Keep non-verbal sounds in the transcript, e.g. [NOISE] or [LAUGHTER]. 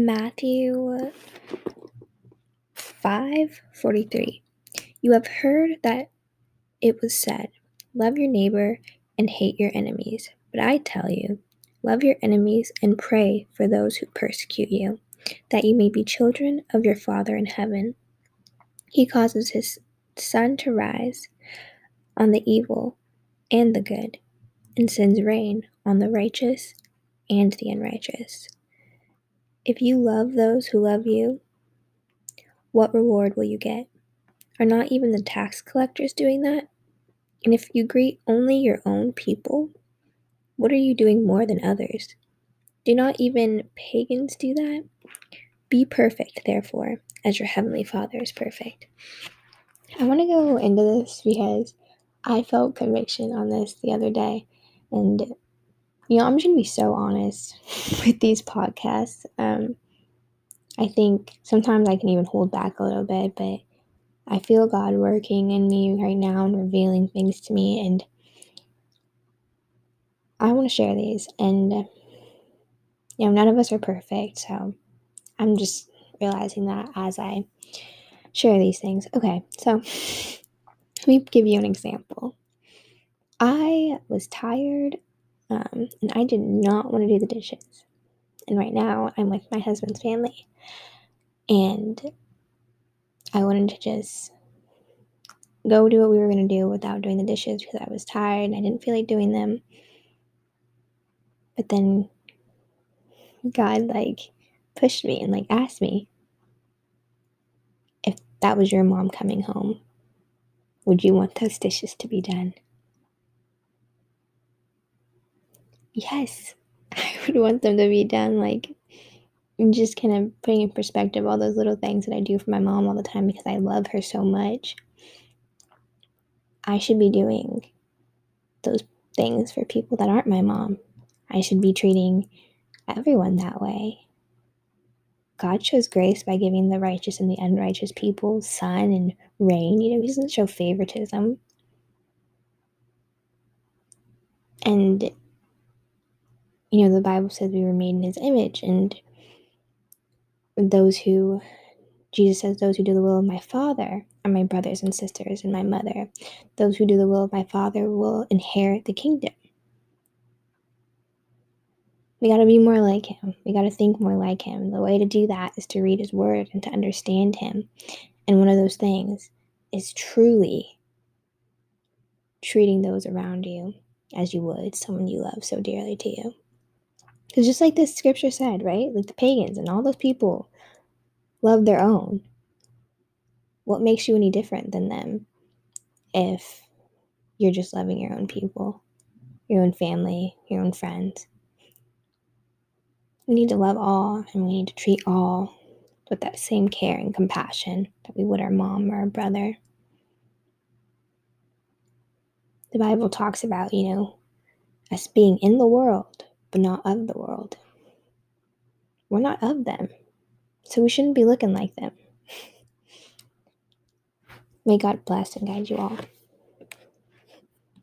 Matthew 5:43 You have heard that it was said, love your neighbor and hate your enemies. But I tell you, love your enemies and pray for those who persecute you, that you may be children of your Father in heaven. He causes his sun to rise on the evil and the good, and sends rain on the righteous and the unrighteous. If you love those who love you, what reward will you get? Are not even the tax collectors doing that? And if you greet only your own people, what are you doing more than others? Do not even pagans do that? Be perfect, therefore, as your heavenly Father is perfect. I want to go into this because I felt conviction on this the other day. And, you know, I'm just to be so honest [LAUGHS] with these podcasts. Um, I think sometimes I can even hold back a little bit, but I feel God working in me right now and revealing things to me. And I want to share these. And, you know, none of us are perfect. So I'm just realizing that as I share these things. Okay, so [LAUGHS] let me give you an example. I was tired um, and I did not want to do the dishes. And right now I'm with my husband's family. And I wanted to just go do what we were going to do without doing the dishes because I was tired and I didn't feel like doing them. But then God like pushed me and like asked me if that was your mom coming home, would you want those dishes to be done? Yes, [LAUGHS] I would want them to be done. Like, just kind of putting in perspective all those little things that I do for my mom all the time because I love her so much. I should be doing those things for people that aren't my mom. I should be treating everyone that way. God shows grace by giving the righteous and the unrighteous people sun and rain. You know, He doesn't show favoritism. And, you know, the Bible says we were made in His image, and those who, Jesus says, those who do the will of my Father are my brothers and sisters and my mother. Those who do the will of my Father will inherit the kingdom. We got to be more like him. We got to think more like him. The way to do that is to read his word and to understand him. And one of those things is truly treating those around you as you would someone you love so dearly to you. Because just like this scripture said, right? Like the pagans and all those people love their own. What makes you any different than them if you're just loving your own people, your own family, your own friends? We need to love all and we need to treat all with that same care and compassion that we would our mom or our brother. The Bible talks about, you know, us being in the world, but not of the world. We're not of them, so we shouldn't be looking like them. [LAUGHS] May God bless and guide you all.